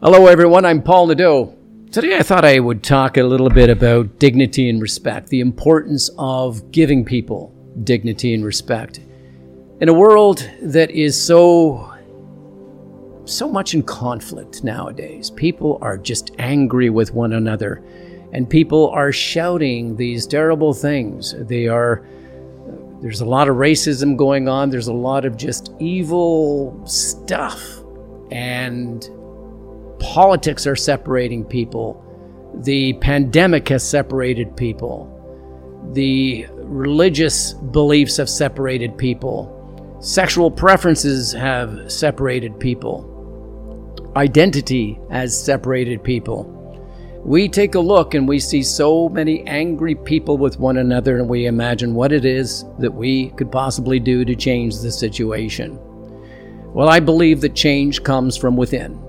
Hello, everyone. I'm Paul Nadeau. Today, I thought I would talk a little bit about dignity and respect, the importance of giving people dignity and respect. In a world that is so so much in conflict nowadays, people are just angry with one another, and people are shouting these terrible things. They are there's a lot of racism going on. There's a lot of just evil stuff, and politics are separating people. The pandemic has separated people. The religious beliefs have separated people. Sexual preferences have separated people. Identity has separated people. We take a look and we see so many angry people with one another, and we imagine what it is that we could possibly do to change the situation. Well, I believe that change comes from within.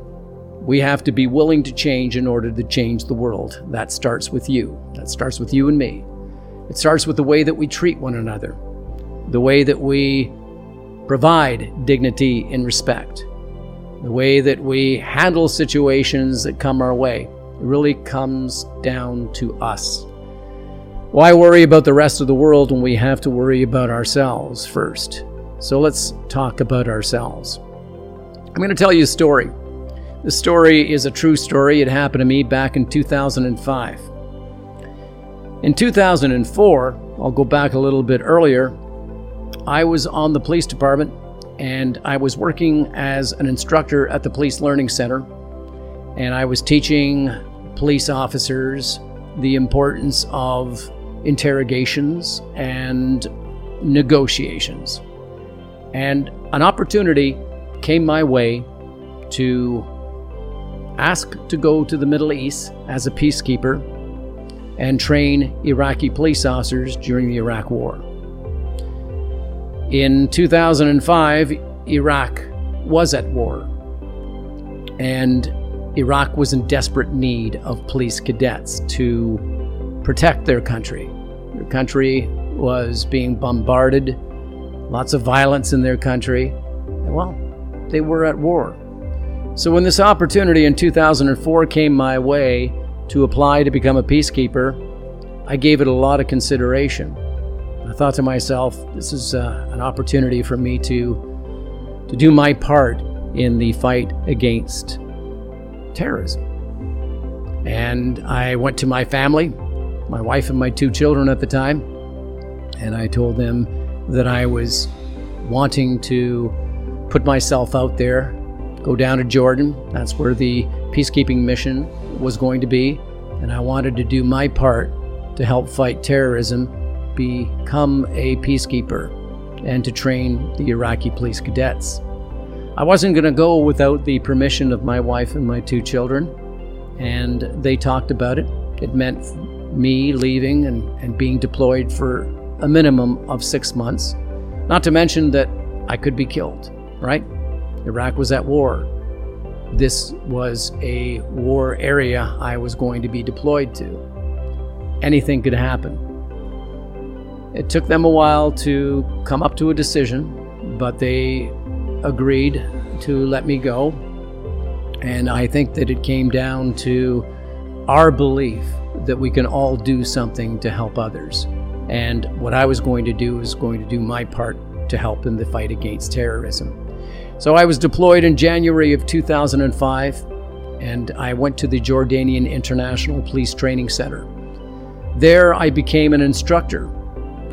We have to be willing to change in order to change the world. That starts with you. That starts with you and me. It starts with the way that we treat one another, the way that we provide dignity and respect, the way that we handle situations that come our way. It really comes down to us. Why worry about the rest of the world when we have to worry about ourselves first? So let's talk about ourselves. I'm going to tell you a story. The story is a true story. It happened to me back in 2005. In 2004, I'll go back a little bit earlier, I was on the police department and I was working as an instructor at the Police Learning Center. And I was teaching police officers the importance of interrogations and negotiations. And an opportunity came my way to asked to go to the Middle East as a peacekeeper and train Iraqi police officers during the Iraq War. In 2005, Iraq was at war, and Iraq was in desperate need of police cadets to protect their country. Their country was being bombarded, lots of violence in their country. Well, they were at war. So when this opportunity in 2004 came my way to apply to become a peacekeeper, I gave it a lot of consideration. I thought to myself, this is uh, an opportunity for me to, to do my part in the fight against terrorism. And I went to my family, my wife and my two children at the time, and I told them that I was wanting to put myself out there go down to Jordan. That's where the peacekeeping mission was going to be. And I wanted to do my part to help fight terrorism, become a peacekeeper, and to train the Iraqi police cadets. I wasn't going to go without the permission of my wife and my two children, and they talked about it. It meant me leaving and, and being deployed for a minimum of six months, not to mention that I could be killed, right? Iraq was at war. This was a war area I was going to be deployed to. Anything could happen. It took them a while to come up to a decision, but they agreed to let me go. And I think that it came down to our belief that we can all do something to help others. And what I was going to do was going to do my part to help in the fight against terrorism. So I was deployed in January of 2005, and I went to the Jordanian International Police Training Center. There, I became an instructor.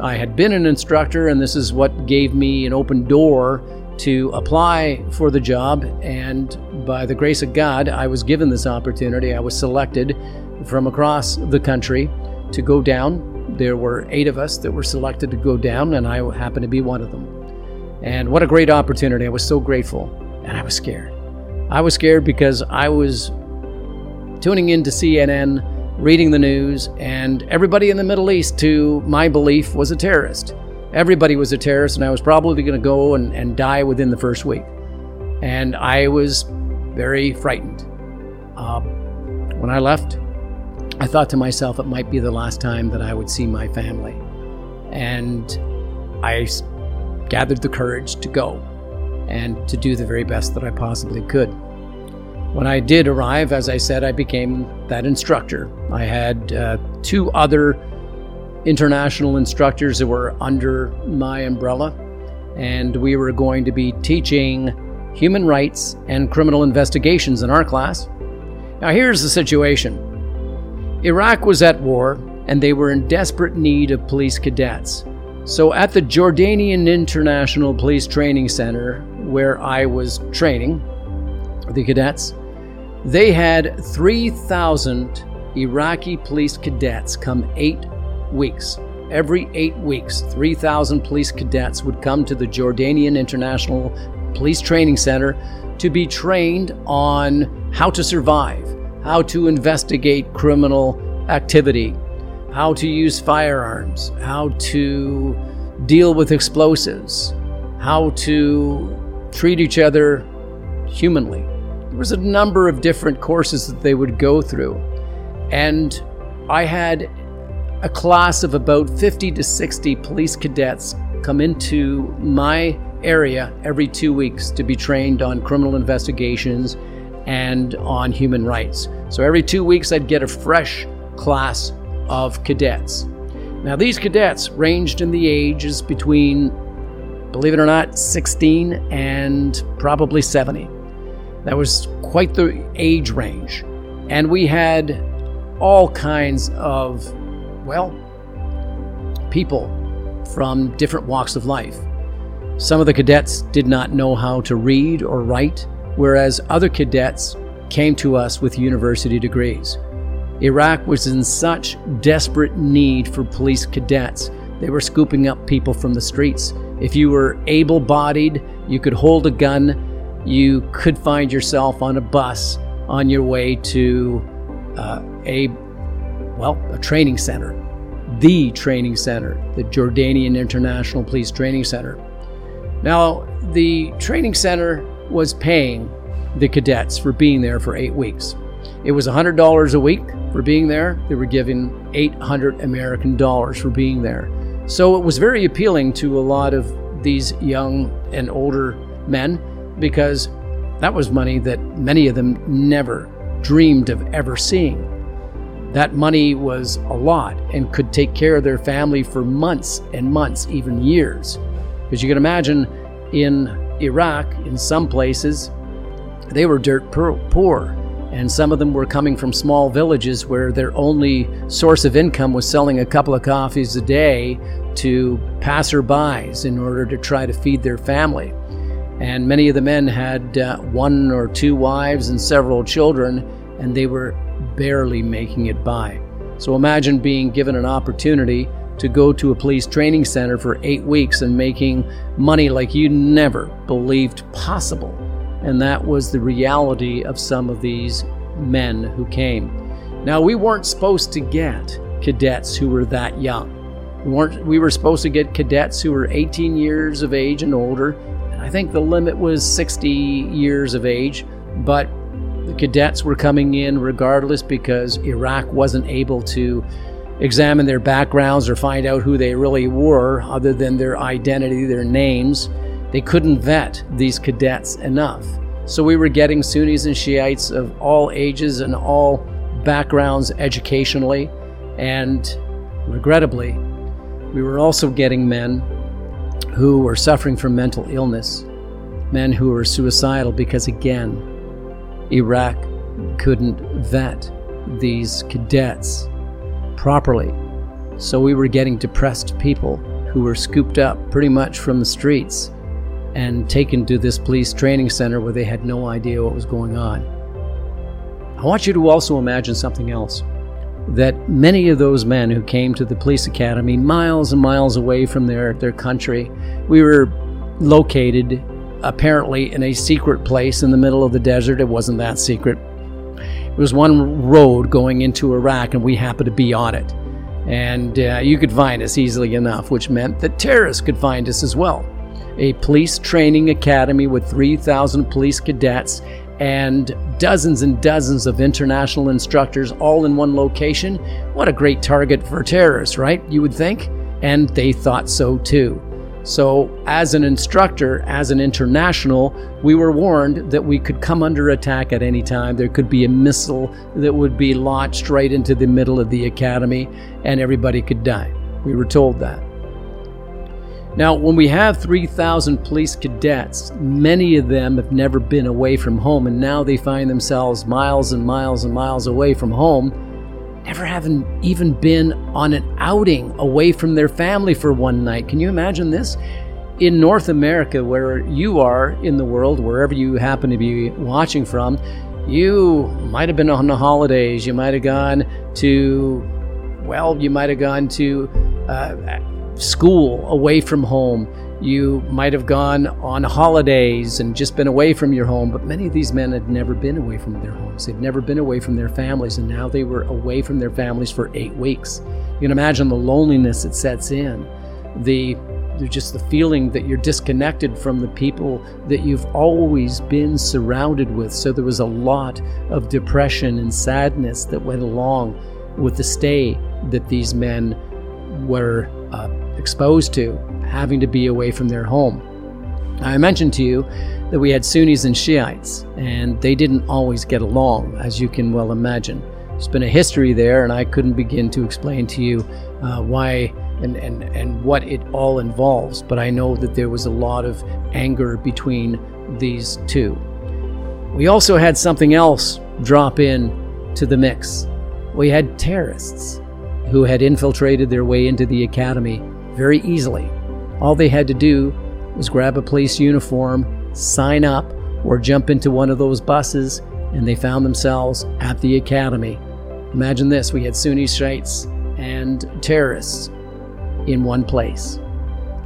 I had been an instructor, and this is what gave me an open door to apply for the job. And by the grace of God, I was given this opportunity. I was selected from across the country to go down. There were eight of us that were selected to go down, and I happened to be one of them. And what a great opportunity. I was so grateful. And I was scared. I was scared because I was tuning into CNN, reading the news, and everybody in the Middle East, to my belief, was a terrorist. Everybody was a terrorist, and I was probably going to go and, and die within the first week. And I was very frightened. Um, when I left, I thought to myself it might be the last time that I would see my family. And I gathered the courage to go and to do the very best that I possibly could. When I did arrive, as I said, I became that instructor. I had uh, two other international instructors that were under my umbrella, and we were going to be teaching human rights and criminal investigations in our class. Now, here's the situation Iraq was at war, and they were in desperate need of police cadets. So, at the Jordanian International Police Training Center, where I was training the cadets, they had 3,000 Iraqi police cadets come eight weeks. Every eight weeks, 3,000 police cadets would come to the Jordanian International Police Training Center to be trained on how to survive, how to investigate criminal activity, how to use firearms, how to deal with explosives, how to treat each other humanly. There was a number of different courses that they would go through. And I had a class of about 50 to 60 police cadets come into my area every two weeks to be trained on criminal investigations and on human rights. So every two weeks, I'd get a fresh class of cadets. Now, these cadets ranged in the ages between, believe it or not, 16 and probably 70. That was quite the age range. And we had all kinds of, well, people from different walks of life. Some of the cadets did not know how to read or write, whereas other cadets came to us with university degrees. Iraq was in such desperate need for police cadets. They were scooping up people from the streets. If you were able bodied, you could hold a gun, you could find yourself on a bus on your way to uh, a well a training center the training center the jordanian international police training center now the training center was paying the cadets for being there for eight weeks it was $100 a week for being there they were giving 800 american dollars for being there so it was very appealing to a lot of these young and older men because that was money that many of them never dreamed of ever seeing. That money was a lot and could take care of their family for months and months, even years. Because you can imagine in Iraq, in some places, they were dirt poor. And some of them were coming from small villages where their only source of income was selling a couple of coffees a day to passerbys in order to try to feed their family and many of the men had uh, one or two wives and several children, and they were barely making it by. So imagine being given an opportunity to go to a police training center for eight weeks and making money like you never believed possible. And that was the reality of some of these men who came. Now, we weren't supposed to get cadets who were that young. We, weren't, we were supposed to get cadets who were 18 years of age and older And I think the limit was 60 years of age, but the cadets were coming in regardless because Iraq wasn't able to examine their backgrounds or find out who they really were other than their identity, their names. They couldn't vet these cadets enough. So we were getting Sunnis and Shiites of all ages and all backgrounds educationally, and regrettably, we were also getting men who were suffering from mental illness, men who were suicidal because, again, Iraq couldn't vet these cadets properly. So we were getting depressed people who were scooped up pretty much from the streets and taken to this police training center where they had no idea what was going on. I want you to also imagine something else that many of those men who came to the police academy miles and miles away from their, their country, we were located apparently in a secret place in the middle of the desert. It wasn't that secret. It was one road going into Iraq, and we happened to be on it. And uh, you could find us easily enough, which meant that terrorists could find us as well. A police training academy with 3,000 police cadets and dozens and dozens of international instructors all in one location. What a great target for terrorists, right? You would think. And they thought so too. So, as an instructor, as an international, we were warned that we could come under attack at any time. There could be a missile that would be launched right into the middle of the academy, and everybody could die. We were told that. Now, when we have 3,000 police cadets, many of them have never been away from home, and now they find themselves miles and miles and miles away from home, never having even been on an outing away from their family for one night. Can you imagine this? In North America, where you are in the world, wherever you happen to be watching from, you might have been on the holidays, you might have gone to, well, you might have gone to, uh, school away from home. You might have gone on holidays and just been away from your home, but many of these men had never been away from their homes. They'd never been away from their families, and now they were away from their families for eight weeks. You can imagine the loneliness that sets in, the just the feeling that you're disconnected from the people that you've always been surrounded with. So there was a lot of depression and sadness that went along with the stay that these men were uh, exposed to, having to be away from their home. I mentioned to you that we had Sunnis and Shiites, and they didn't always get along, as you can well imagine. There's been a history there, and I couldn't begin to explain to you uh, why and, and, and what it all involves, but I know that there was a lot of anger between these two. We also had something else drop in to the mix. We had terrorists who had infiltrated their way into the academy very easily. All they had to do was grab a police uniform, sign up, or jump into one of those buses, and they found themselves at the academy. Imagine this we had Sunni Shiites and terrorists in one place.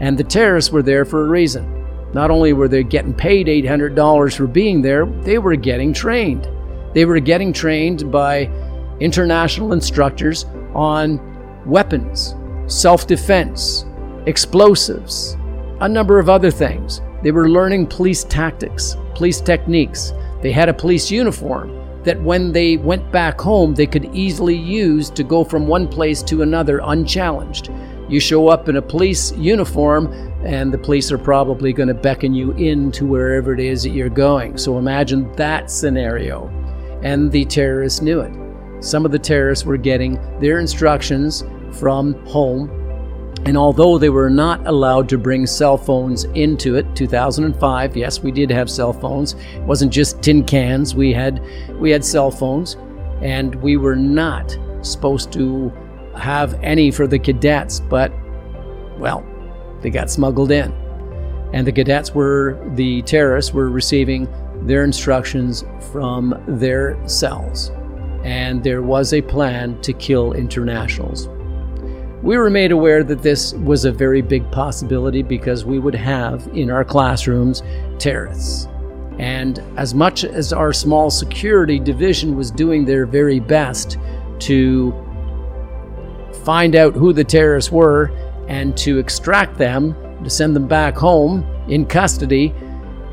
And the terrorists were there for a reason. Not only were they getting paid $800 for being there, they were getting trained. They were getting trained by international instructors on weapons, self defense, explosives, a number of other things. They were learning police tactics, police techniques. They had a police uniform that when they went back home, they could easily use to go from one place to another unchallenged. You show up in a police uniform, and the police are probably going to beckon you into wherever it is that you're going. So imagine that scenario. And the terrorists knew it. Some of the terrorists were getting their instructions from home. And although they were not allowed to bring cell phones into it, 2005, yes, we did have cell phones. It wasn't just tin cans. We had we had cell phones, and we were not supposed to have any for the cadets. But well, they got smuggled in, and the cadets were the terrorists were receiving their instructions from their cells, and there was a plan to kill internationals. We were made aware that this was a very big possibility because we would have in our classrooms terrorists. And as much as our small security division was doing their very best to find out who the terrorists were and to extract them, to send them back home in custody,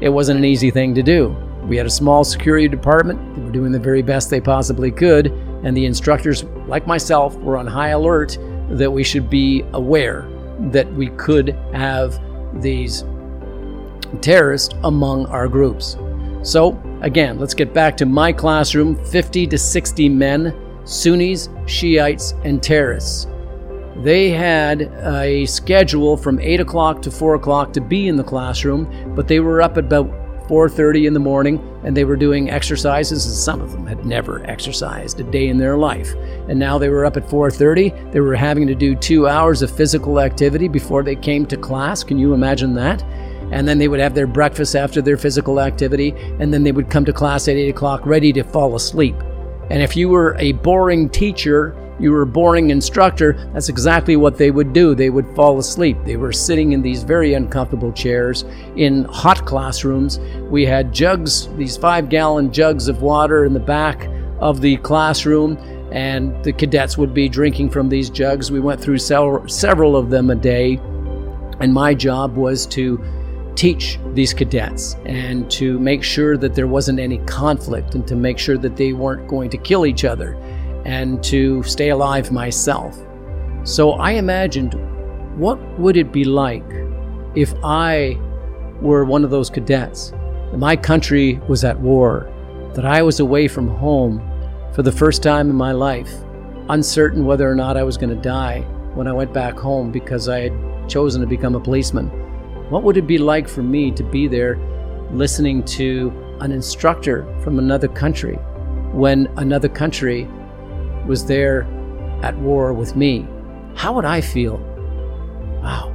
it wasn't an easy thing to do. We had a small security department, they were doing the very best they possibly could, and the instructors, like myself, were on high alert that we should be aware that we could have these terrorists among our groups. So, again, let's get back to my classroom 50 to 60 men, Sunnis, Shiites, and terrorists. They had a schedule from 8 o'clock to 4 o'clock to be in the classroom, but they were up at about 4:30 in the morning and they were doing exercises and some of them had never exercised a day in their life. And now they were up at 4:30, they were having to do 2 hours of physical activity before they came to class. Can you imagine that? And then they would have their breakfast after their physical activity, and then they would come to class at 8 o'clock ready to fall asleep. And if you were a boring teacher, you were a boring instructor, that's exactly what they would do. They would fall asleep. They were sitting in these very uncomfortable chairs in hot classrooms. We had jugs, these five gallon jugs of water in the back of the classroom, and the cadets would be drinking from these jugs. We went through several, several of them a day, and my job was to teach these cadets and to make sure that there wasn't any conflict and to make sure that they weren't going to kill each other and to stay alive myself. So I imagined what would it be like if I were one of those cadets, that my country was at war, that I was away from home for the first time in my life, uncertain whether or not I was going to die when I went back home because I had chosen to become a policeman. What would it be like for me to be there listening to an instructor from another country when another country was there at war with me? How would I feel? Wow.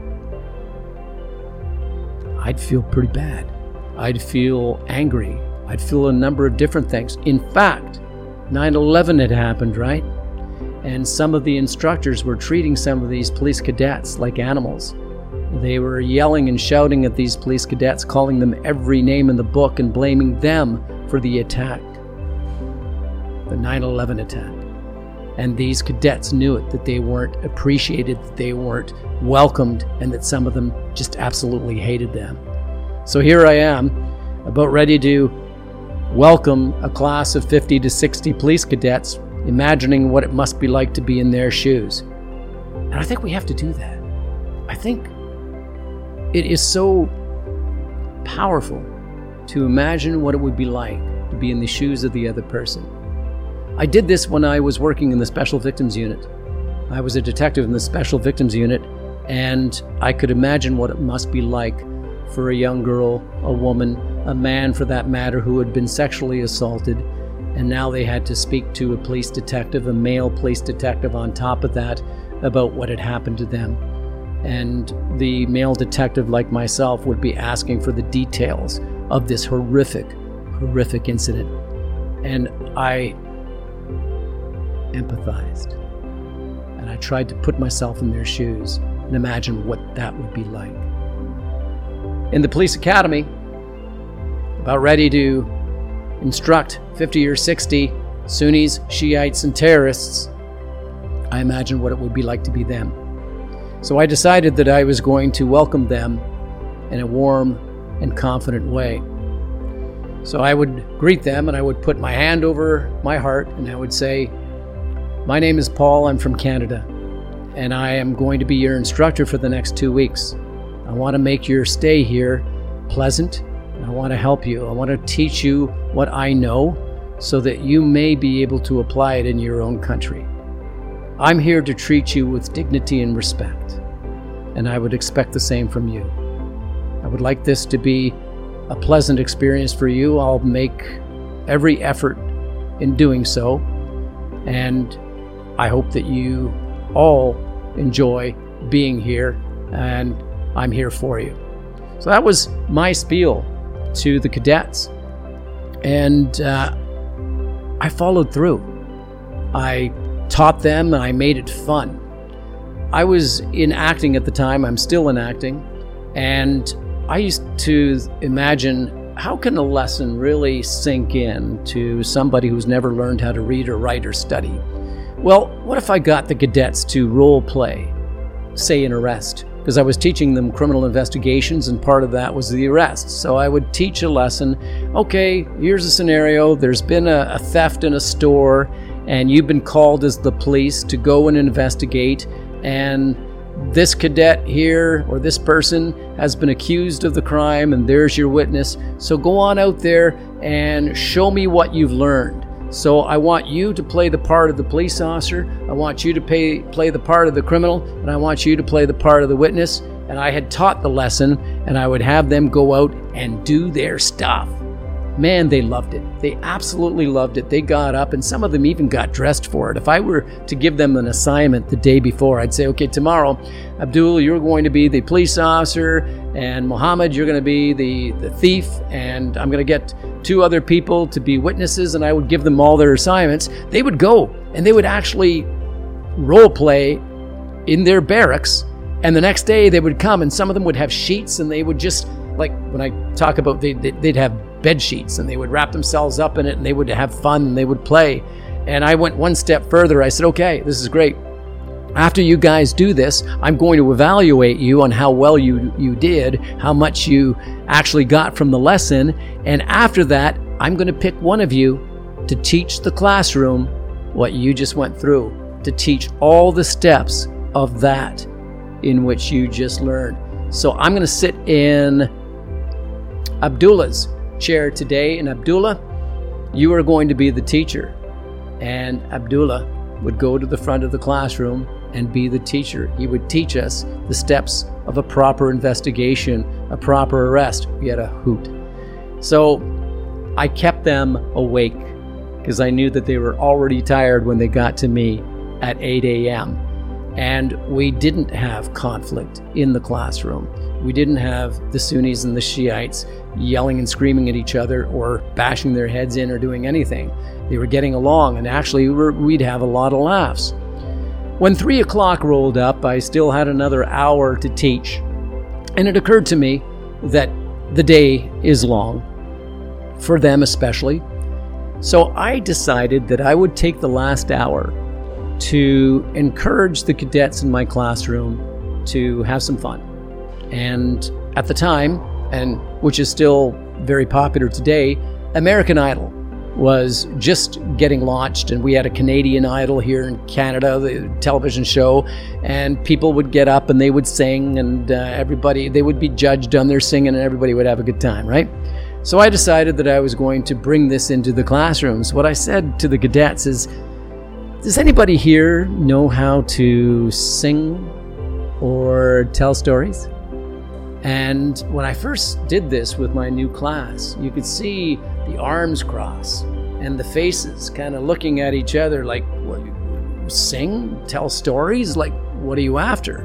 I'd feel pretty bad. I'd feel angry. I'd feel a number of different things. In fact, 9 11 had happened, right? And some of the instructors were treating some of these police cadets like animals. They were yelling and shouting at these police cadets, calling them every name in the book and blaming them for the attack, the 9 11 attack. And these cadets knew it, that they weren't appreciated, that they weren't welcomed, and that some of them just absolutely hated them. So here I am, about ready to welcome a class of 50 to 60 police cadets, imagining what it must be like to be in their shoes. And I think we have to do that. I think it is so powerful to imagine what it would be like to be in the shoes of the other person. I did this when I was working in the Special Victims Unit. I was a detective in the Special Victims Unit, and I could imagine what it must be like for a young girl, a woman, a man for that matter, who had been sexually assaulted, and now they had to speak to a police detective, a male police detective on top of that, about what had happened to them. And the male detective, like myself, would be asking for the details of this horrific, horrific incident. And I empathized. And I tried to put myself in their shoes and imagine what that would be like. In the police academy, about ready to instruct 50 or 60 Sunnis, Shiites, and terrorists, I imagined what it would be like to be them. So I decided that I was going to welcome them in a warm and confident way. So I would greet them and I would put my hand over my heart and I would say, my name is Paul. I'm from Canada, and I am going to be your instructor for the next two weeks. I want to make your stay here pleasant. I want to help you. I want to teach you what I know so that you may be able to apply it in your own country. I'm here to treat you with dignity and respect, and I would expect the same from you. I would like this to be a pleasant experience for you. I'll make every effort in doing so, and I hope that you all enjoy being here, and I'm here for you. So that was my spiel to the cadets. And uh, I followed through. I taught them and I made it fun. I was in acting at the time, I'm still in acting, and I used to imagine how can a lesson really sink in to somebody who's never learned how to read or write or study? Well, what if I got the cadets to role play, say, an arrest? Because I was teaching them criminal investigations, and part of that was the arrest. So I would teach a lesson. Okay, here's a scenario there's been a, a theft in a store, and you've been called as the police to go and investigate, and this cadet here or this person has been accused of the crime, and there's your witness. So go on out there and show me what you've learned. So I want you to play the part of the police officer. I want you to pay, play the part of the criminal, and I want you to play the part of the witness. And I had taught the lesson, and I would have them go out and do their stuff. Man, they loved it. They absolutely loved it. They got up, and some of them even got dressed for it. If I were to give them an assignment the day before, I'd say, okay, tomorrow, Abdul, you're going to be the police officer, and Mohammed, you're going to be the, the thief, and I'm going to get two other people to be witnesses, and I would give them all their assignments. They would go, and they would actually role play in their barracks, and the next day they would come, and some of them would have sheets, and they would just, like when I talk about, they, they'd have bed sheets and they would wrap themselves up in it and they would have fun and they would play. And I went one step further. I said, okay, this is great. After you guys do this, I'm going to evaluate you on how well you, you did, how much you actually got from the lesson. And after that, I'm going to pick one of you to teach the classroom what you just went through, to teach all the steps of that in which you just learned. So I'm going to sit in Abdullah's chair today. And Abdullah, you are going to be the teacher. And Abdullah would go to the front of the classroom and be the teacher. He would teach us the steps of a proper investigation, a proper arrest. We had a hoot. So I kept them awake because I knew that they were already tired when they got to me at 8 a.m. And we didn't have conflict in the classroom. We didn't have the Sunnis and the Shiites yelling and screaming at each other or bashing their heads in or doing anything. They were getting along, and actually, we'd have a lot of laughs. When three o'clock rolled up, I still had another hour to teach, and it occurred to me that the day is long, for them especially. So I decided that I would take the last hour to encourage the cadets in my classroom to have some fun. And at the time, and which is still very popular today, American Idol was just getting launched, and we had a Canadian Idol here in Canada, the television show, and people would get up and they would sing, and uh, everybody they would be judged on their singing, and everybody would have a good time, right? So I decided that I was going to bring this into the classrooms. What I said to the cadets is, does anybody here know how to sing or tell stories? And when I first did this with my new class, you could see the arms cross and the faces kind of looking at each other like, what, sing, tell stories? Like, what are you after?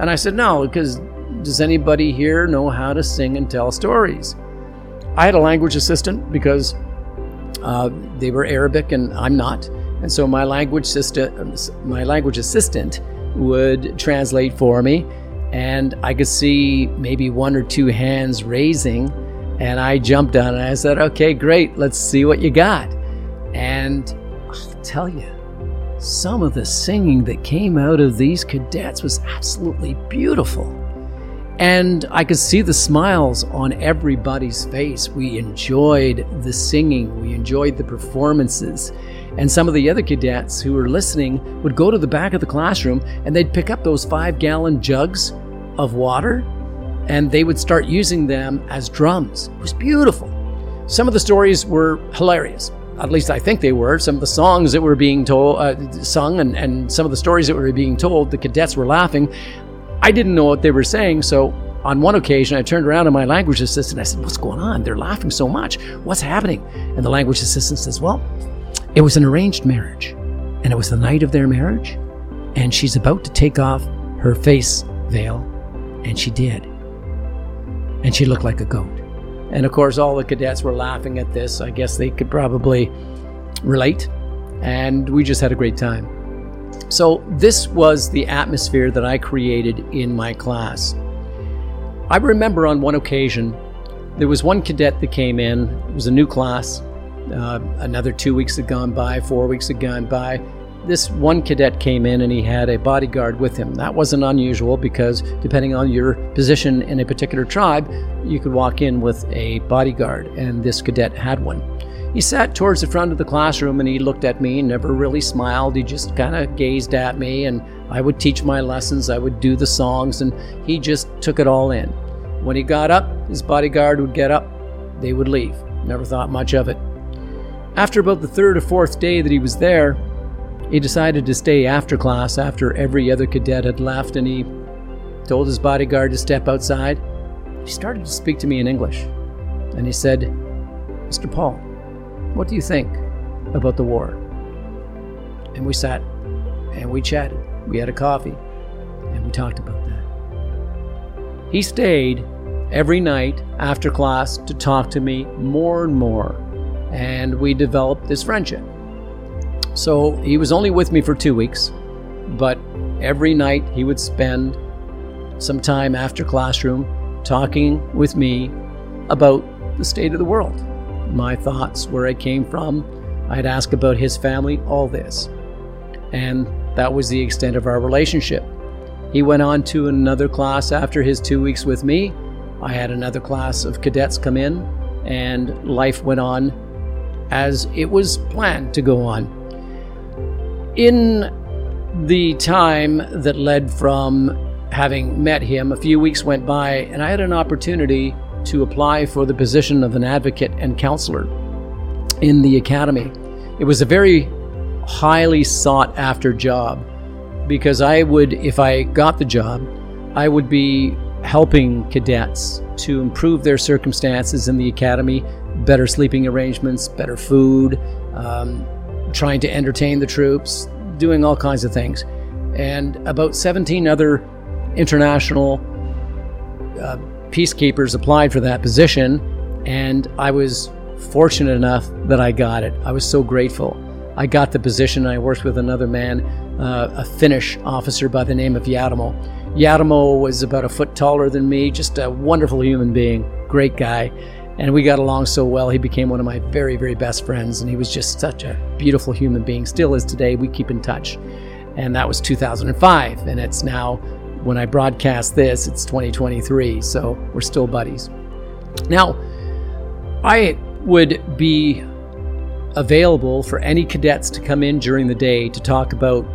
And I said, no, because does anybody here know how to sing and tell stories? I had a language assistant because uh, they were Arabic and I'm not. And so my language, assistant, my language assistant would translate for me and I could see maybe one or two hands raising. And I jumped on it. I said, okay, great, let's see what you got. And I'll tell you, some of the singing that came out of these cadets was absolutely beautiful. And I could see the smiles on everybody's face. We enjoyed the singing, we enjoyed the performances. And some of the other cadets who were listening would go to the back of the classroom and they'd pick up those five gallon jugs of water and they would start using them as drums. It was beautiful. Some of the stories were hilarious. At least I think they were. Some of the songs that were being told, uh, sung, and, and some of the stories that were being told, the cadets were laughing. I didn't know what they were saying, so on one occasion, I turned around to my language assistant. I said, What's going on? They're laughing so much. What's happening? And the language assistant says, Well, it was an arranged marriage, and it was the night of their marriage, and she's about to take off her face veil and she did. And she looked like a goat. And of course, all the cadets were laughing at this. I guess they could probably relate. And we just had a great time. So, this was the atmosphere that I created in my class. I remember on one occasion, there was one cadet that came in. It was a new class. Uh, another two weeks had gone by, four weeks had gone by this one cadet came in and he had a bodyguard with him. That wasn't unusual because, depending on your position in a particular tribe, you could walk in with a bodyguard, and this cadet had one. He sat towards the front of the classroom and he looked at me, never really smiled. He just kind of gazed at me, and I would teach my lessons, I would do the songs, and he just took it all in. When he got up, his bodyguard would get up, they would leave. Never thought much of it. After about the third or fourth day that he was there, he decided to stay after class after every other cadet had left and he told his bodyguard to step outside. He started to speak to me in English and he said, Mr. Paul, what do you think about the war? And we sat and we chatted. We had a coffee and we talked about that. He stayed every night after class to talk to me more and more, and we developed this friendship. So he was only with me for two weeks, but every night he would spend some time after classroom talking with me about the state of the world, my thoughts, where I came from. I'd ask about his family, all this. And that was the extent of our relationship. He went on to another class after his two weeks with me. I had another class of cadets come in, and life went on as it was planned to go on in the time that led from having met him, a few weeks went by, and I had an opportunity to apply for the position of an advocate and counselor in the academy. It was a very highly sought after job because I would, if I got the job, I would be helping cadets to improve their circumstances in the academy, better sleeping arrangements, better food, um, trying to entertain the troops, doing all kinds of things. And about 17 other international uh, peacekeepers applied for that position, and I was fortunate enough that I got it. I was so grateful. I got the position. I worked with another man, uh, a Finnish officer by the name of Yatamo. Yatamo was about a foot taller than me, just a wonderful human being, great guy. And we got along so well, he became one of my very, very best friends. And he was just such a beautiful human being. Still is today. We keep in touch. And that was 2005. And it's now, when I broadcast this, it's 2023. So we're still buddies. Now, I would be available for any cadets to come in during the day to talk about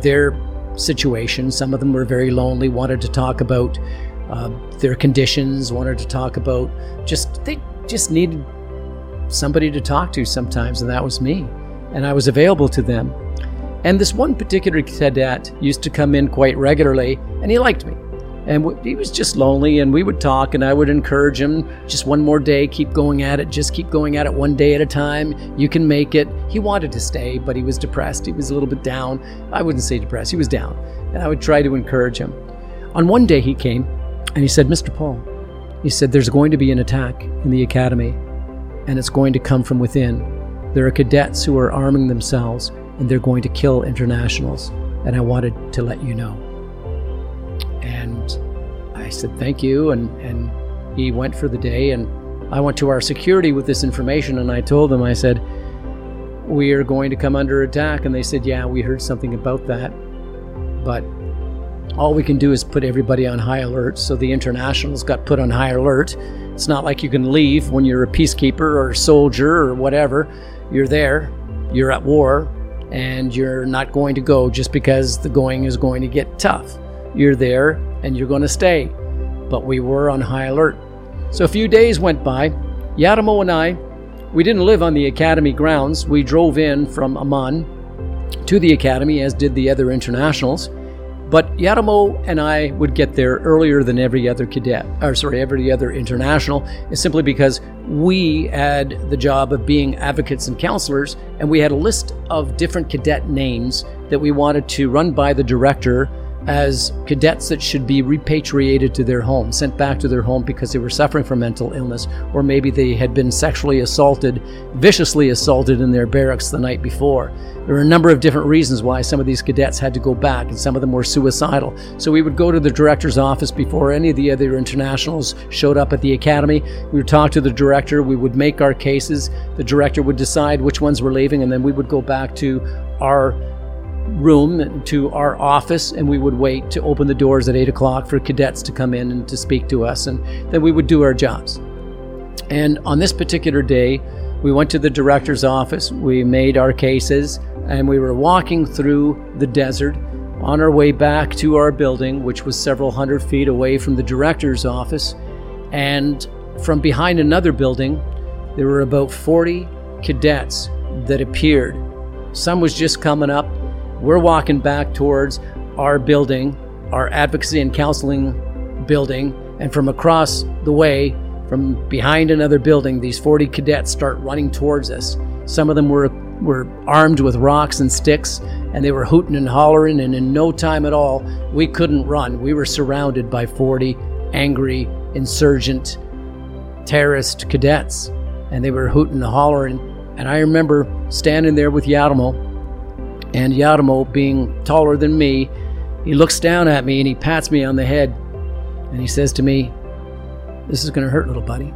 their situation. Some of them were very lonely, wanted to talk about uh, their conditions, wanted to talk about just, they just needed somebody to talk to sometimes, and that was me. And I was available to them. And this one particular cadet used to come in quite regularly, and he liked me. And he was just lonely and we would talk and i would encourage him just one more day keep going at it just keep going at it one day at a time. You can make it. He wanted to stay but he was depressed. He was a little bit down. I wouldn't say depressed. He was down. And i would try to encourage him. On one day he came and he said mr paul he said there's going to be an attack in the academy and it's going to come from within there are cadets who are arming themselves and they're going to kill internationals and i wanted to let you know and I said, thank you. And, and he went for the day. And I went to our security with this information and I told them, I said, we are going to come under attack. And they said, yeah, we heard something about that. But all we can do is put everybody on high alert. So the internationals got put on high alert. It's not like you can leave when you're a peacekeeper or a soldier or whatever. You're there, you're at war, and you're not going to go just because the going is going to get tough you're there and you're going to stay. But we were on high alert. So a few days went by. Yatamo and I, we didn't live on the academy grounds. We drove in from Amman to the academy, as did the other internationals. But Yatamo and I would get there earlier than every other cadet, or sorry, every other international, simply because we had the job of being advocates and counselors, and we had a list of different cadet names that we wanted to run by the director as cadets that should be repatriated to their home, sent back to their home because they were suffering from mental illness, or maybe they had been sexually assaulted, viciously assaulted in their barracks the night before. There were a number of different reasons why some of these cadets had to go back, and some of them were suicidal. So we would go to the director's office before any of the other internationals showed up at the academy. We would talk to the director, we would make our cases, the director would decide which ones were leaving, and then we would go back to our room to our office and we would wait to open the doors at 8 o'clock for cadets to come in and to speak to us and then we would do our jobs. And on this particular day we went to the director's office we made our cases and we were walking through the desert on our way back to our building which was several hundred feet away from the director's office. And from behind another building there were about 40 cadets that appeared. Some was just coming up we're walking back towards our building, our advocacy and counseling building, and from across the way, from behind another building, these 40 cadets start running towards us. Some of them were were armed with rocks and sticks, and they were hooting and hollering, and in no time at all, we couldn't run. We were surrounded by 40 angry, insurgent, terrorist cadets, and they were hooting and hollering. And I remember standing there with Yatamo, and Yatamo, being taller than me, he looks down at me and he pats me on the head and he says to me, This is going to hurt, little buddy.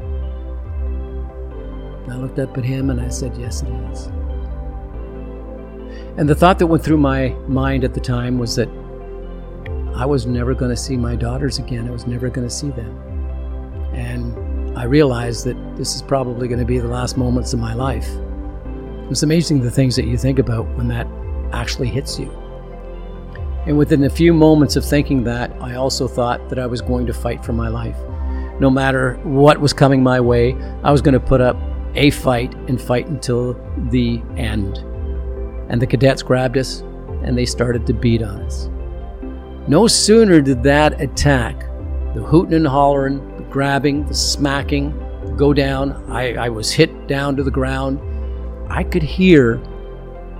And I looked up at him and I said, Yes, it is. And the thought that went through my mind at the time was that I was never going to see my daughters again. I was never going to see them. And I realized that this is probably going to be the last moments of my life. It's amazing the things that you think about when that actually hits you. And within a few moments of thinking that, I also thought that I was going to fight for my life. No matter what was coming my way, I was going to put up a fight and fight until the end. And the cadets grabbed us and they started to beat on us. No sooner did that attack, the hooting and hollering, the grabbing, the smacking, go down. I, I was hit down to the ground. I could hear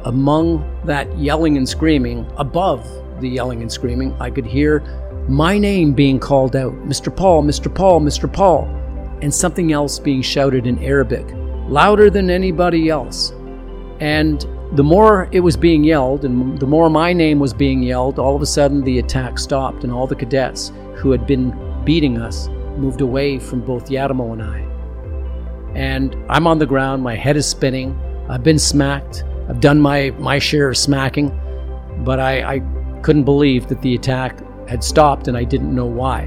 among that yelling and screaming, above the yelling and screaming, I could hear my name being called out Mr. Paul, Mr. Paul, Mr. Paul, and something else being shouted in Arabic, louder than anybody else. And the more it was being yelled, and the more my name was being yelled, all of a sudden the attack stopped, and all the cadets who had been beating us moved away from both Yadamo and I. And I'm on the ground, my head is spinning, I've been smacked, I've done my, my share of smacking, but I, I couldn't believe that the attack had stopped and I didn't know why.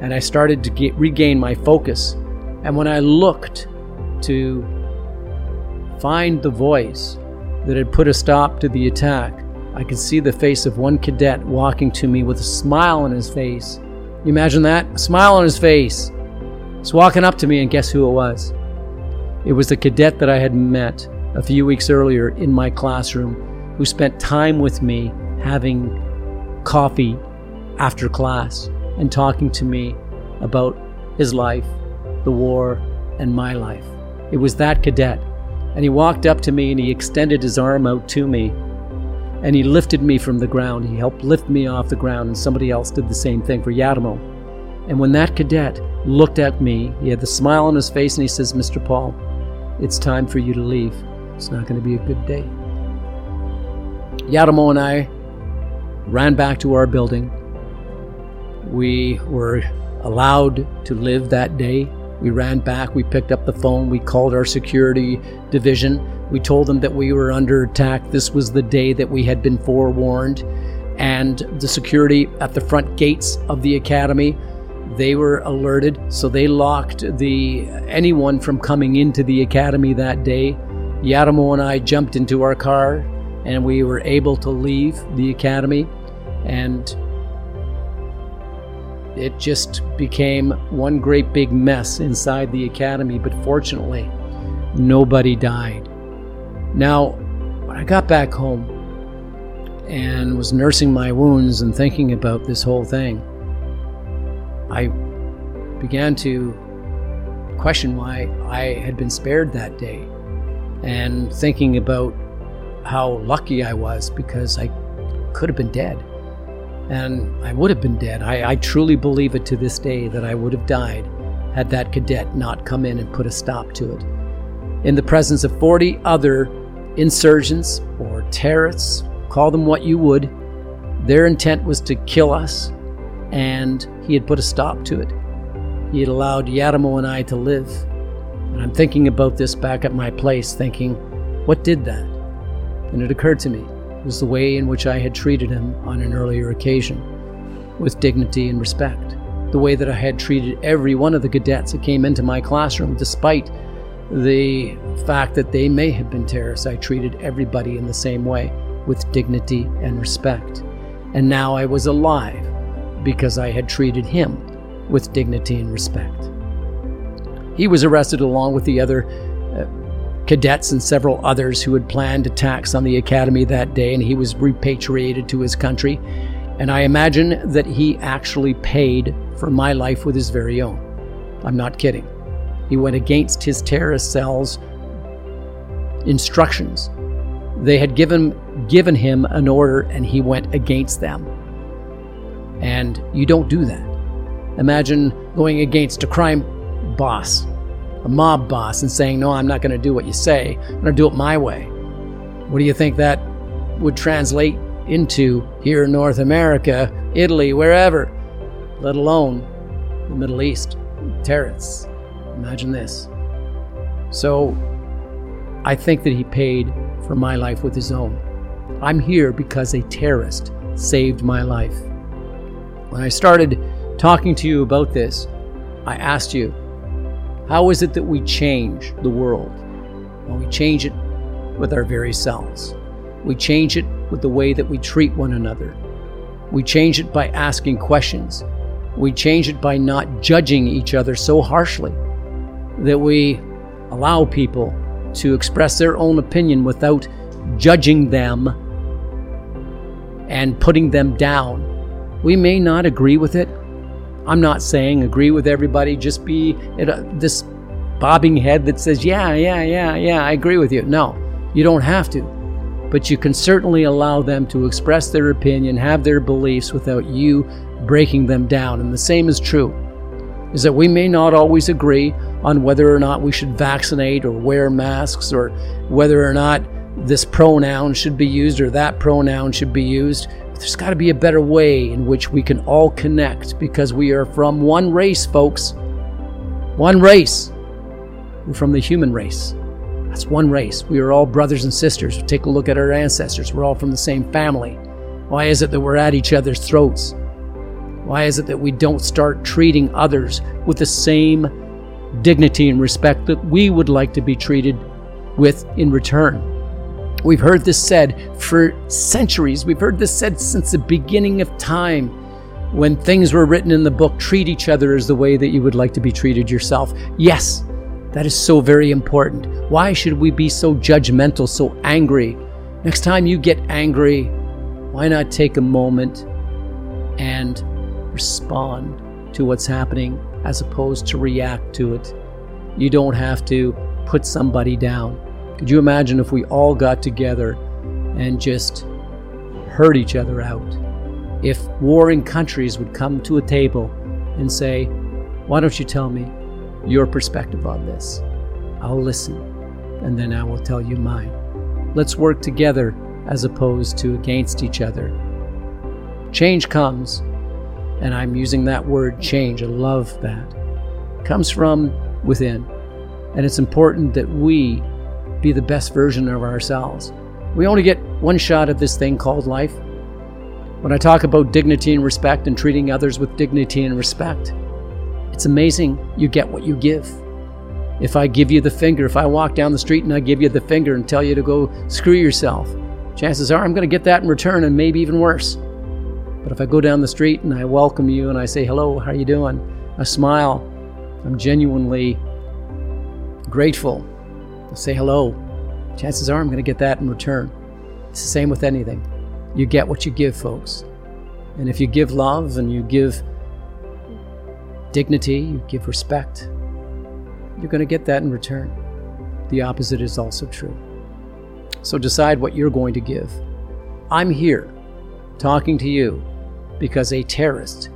And I started to get, regain my focus. And when I looked to find the voice that had put a stop to the attack, I could see the face of one cadet walking to me with a smile on his face. You imagine that? A smile on his face. He's walking up to me, and guess who it was? It was the cadet that I had met a few weeks earlier in my classroom who spent time with me having coffee after class and talking to me about his life, the war, and my life. It was that cadet and he walked up to me and he extended his arm out to me. And he lifted me from the ground. He helped lift me off the ground, and somebody else did the same thing for Yadamo. And when that cadet looked at me, he had the smile on his face and he says, Mr. Paul, it's time for you to leave. It's not going to be a good day. Yadamo and I ran back to our building. We were allowed to live that day we ran back, we picked up the phone, we called our security division. We told them that we were under attack. This was the day that we had been forewarned. And the security at the front gates of the academy, they were alerted, so they locked the anyone from coming into the academy that day. Yadamo and I jumped into our car and we were able to leave the academy and it just became one great big mess inside the academy, but fortunately, nobody died. Now, when I got back home and was nursing my wounds and thinking about this whole thing, I began to question why I had been spared that day and thinking about how lucky I was because I could have been dead and I would have been dead. I, I, truly believe it to this day that I would have died had that cadet not come in and put a stop to it. In the presence of 40 other insurgents or terrorists, call them what you would, their intent was to kill us, and he had put a stop to it. He had allowed Yadamo and I to live. And I'm thinking about this back at my place, thinking, what did that? And it occurred to me it was the way in which I had treated him on an earlier occasion, with dignity and respect. The way that I had treated every one of the cadets that came into my classroom, despite the fact that they may have been terrorists, I treated everybody in the same way, with dignity and respect. And now I was alive because I had treated him with dignity and respect. He was arrested along with the other uh, cadets and several others who had planned attacks on the academy that day, and he was repatriated to his country. And I imagine that he actually paid for my life with his very own. I'm not kidding. He went against his terrorist cell's instructions. They had given given him an order and he went against them. And you don't do that. Imagine going against a crime boss a mob boss and saying, No, I'm not going to do what you say. I'm going to do it my way. What do you think that would translate into here in North America, Italy, wherever, let alone the Middle East? Terrorists. Imagine this. So I think that he paid for my life with his own. I'm here because a terrorist saved my life. When I started talking to you about this, I asked you, how is it that we change the world? Well, we change it with our very selves. We change it with the way that we treat one another. We change it by asking questions. We change it by not judging each other so harshly that we allow people to express their own opinion without judging them and putting them down. We may not agree with it. I'm not saying agree with everybody, just be this bobbing head that says, yeah, yeah, yeah, yeah, I agree with you. No, you don't have to. But you can certainly allow them to express their opinion, have their beliefs without you breaking them down. And the same is true is that we may not always agree on whether or not we should vaccinate or wear masks or whether or not this pronoun should be used or that pronoun should be used. There's got to be a better way in which we can all connect because we are from one race, folks. One race. We're from the human race. That's one race. We are all brothers and sisters. Take a look at our ancestors. We're all from the same family. Why is it that we're at each other's throats? Why is it that we don't start treating others with the same dignity and respect that we would like to be treated with in return? We've heard this said for centuries. We've heard this said since the beginning of time when things were written in the book treat each other as the way that you would like to be treated yourself. Yes, that is so very important. Why should we be so judgmental, so angry? Next time you get angry, why not take a moment and respond to what's happening as opposed to react to it. You don't have to put somebody down. Could you imagine if we all got together and just hurt each other out? If warring countries would come to a table and say, Why don't you tell me your perspective on this? I'll listen, and then I will tell you mine. Let's work together as opposed to against each other. Change comes and I'm using that word change. I love that. Comes from within. And it's important that we be the best version of ourselves. We only get one shot at this thing called life. When I talk about dignity and respect and treating others with dignity and respect, it's amazing you get what you give. If I give you the finger, if I walk down the street and I give you the finger and tell you to go screw yourself, chances are I'm going to get that in return and maybe even worse. But if I go down the street and I welcome you and I say, hello, how are you doing? I smile. I'm genuinely grateful. I say hello. Chances are I'm going to get that in return. It's the same with anything. You get what you give, folks. And if you give love and you give dignity, you give respect, you're going to get that in return. The opposite is also true. So decide what you're going to give. I'm here talking to you because a terrorist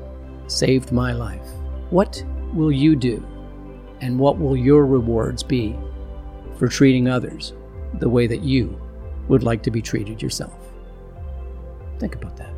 saved my life. What will you do? And what will your rewards be for treating others the way that you would like to be treated yourself? Think about that.